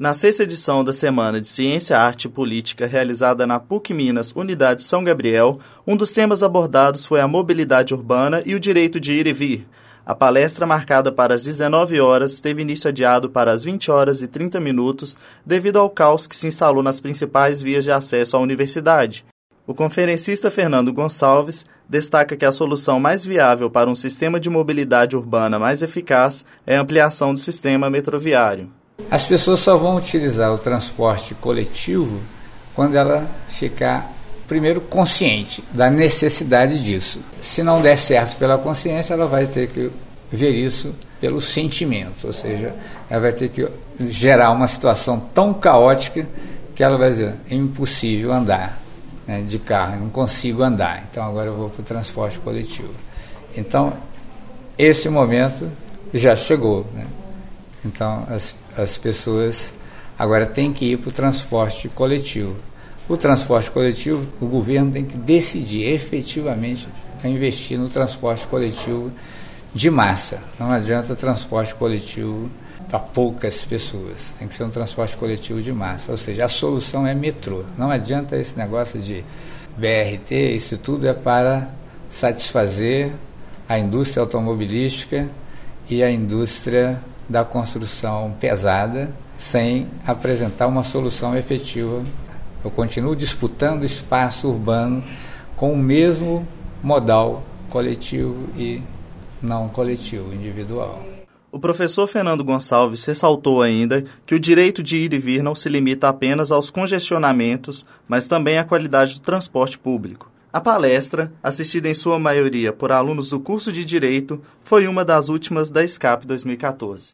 Na sexta edição da Semana de Ciência, Arte e Política, realizada na PUC Minas, Unidade São Gabriel, um dos temas abordados foi a mobilidade urbana e o direito de ir e vir. A palestra, marcada para as 19 horas, teve início adiado para as 20 horas e 30 minutos devido ao caos que se instalou nas principais vias de acesso à universidade. O conferencista Fernando Gonçalves destaca que a solução mais viável para um sistema de mobilidade urbana mais eficaz é a ampliação do sistema metroviário. As pessoas só vão utilizar o transporte coletivo quando ela ficar, primeiro, consciente da necessidade disso. Se não der certo pela consciência, ela vai ter que ver isso pelo sentimento, ou seja, ela vai ter que gerar uma situação tão caótica que ela vai dizer: é impossível andar né, de carro, não consigo andar, então agora eu vou para o transporte coletivo. Então, esse momento já chegou. Né? Então, as, as pessoas agora têm que ir para o transporte coletivo. O transporte coletivo, o governo tem que decidir efetivamente a investir no transporte coletivo de massa. Não adianta transporte coletivo para poucas pessoas. Tem que ser um transporte coletivo de massa. Ou seja, a solução é metrô. Não adianta esse negócio de BRT, isso tudo é para satisfazer a indústria automobilística e a indústria da construção pesada sem apresentar uma solução efetiva. Eu continuo disputando espaço urbano com o mesmo modal coletivo e não coletivo, individual. O professor Fernando Gonçalves ressaltou ainda que o direito de ir e vir não se limita apenas aos congestionamentos, mas também à qualidade do transporte público. A palestra, assistida em sua maioria por alunos do curso de Direito, foi uma das últimas da SCAP 2014.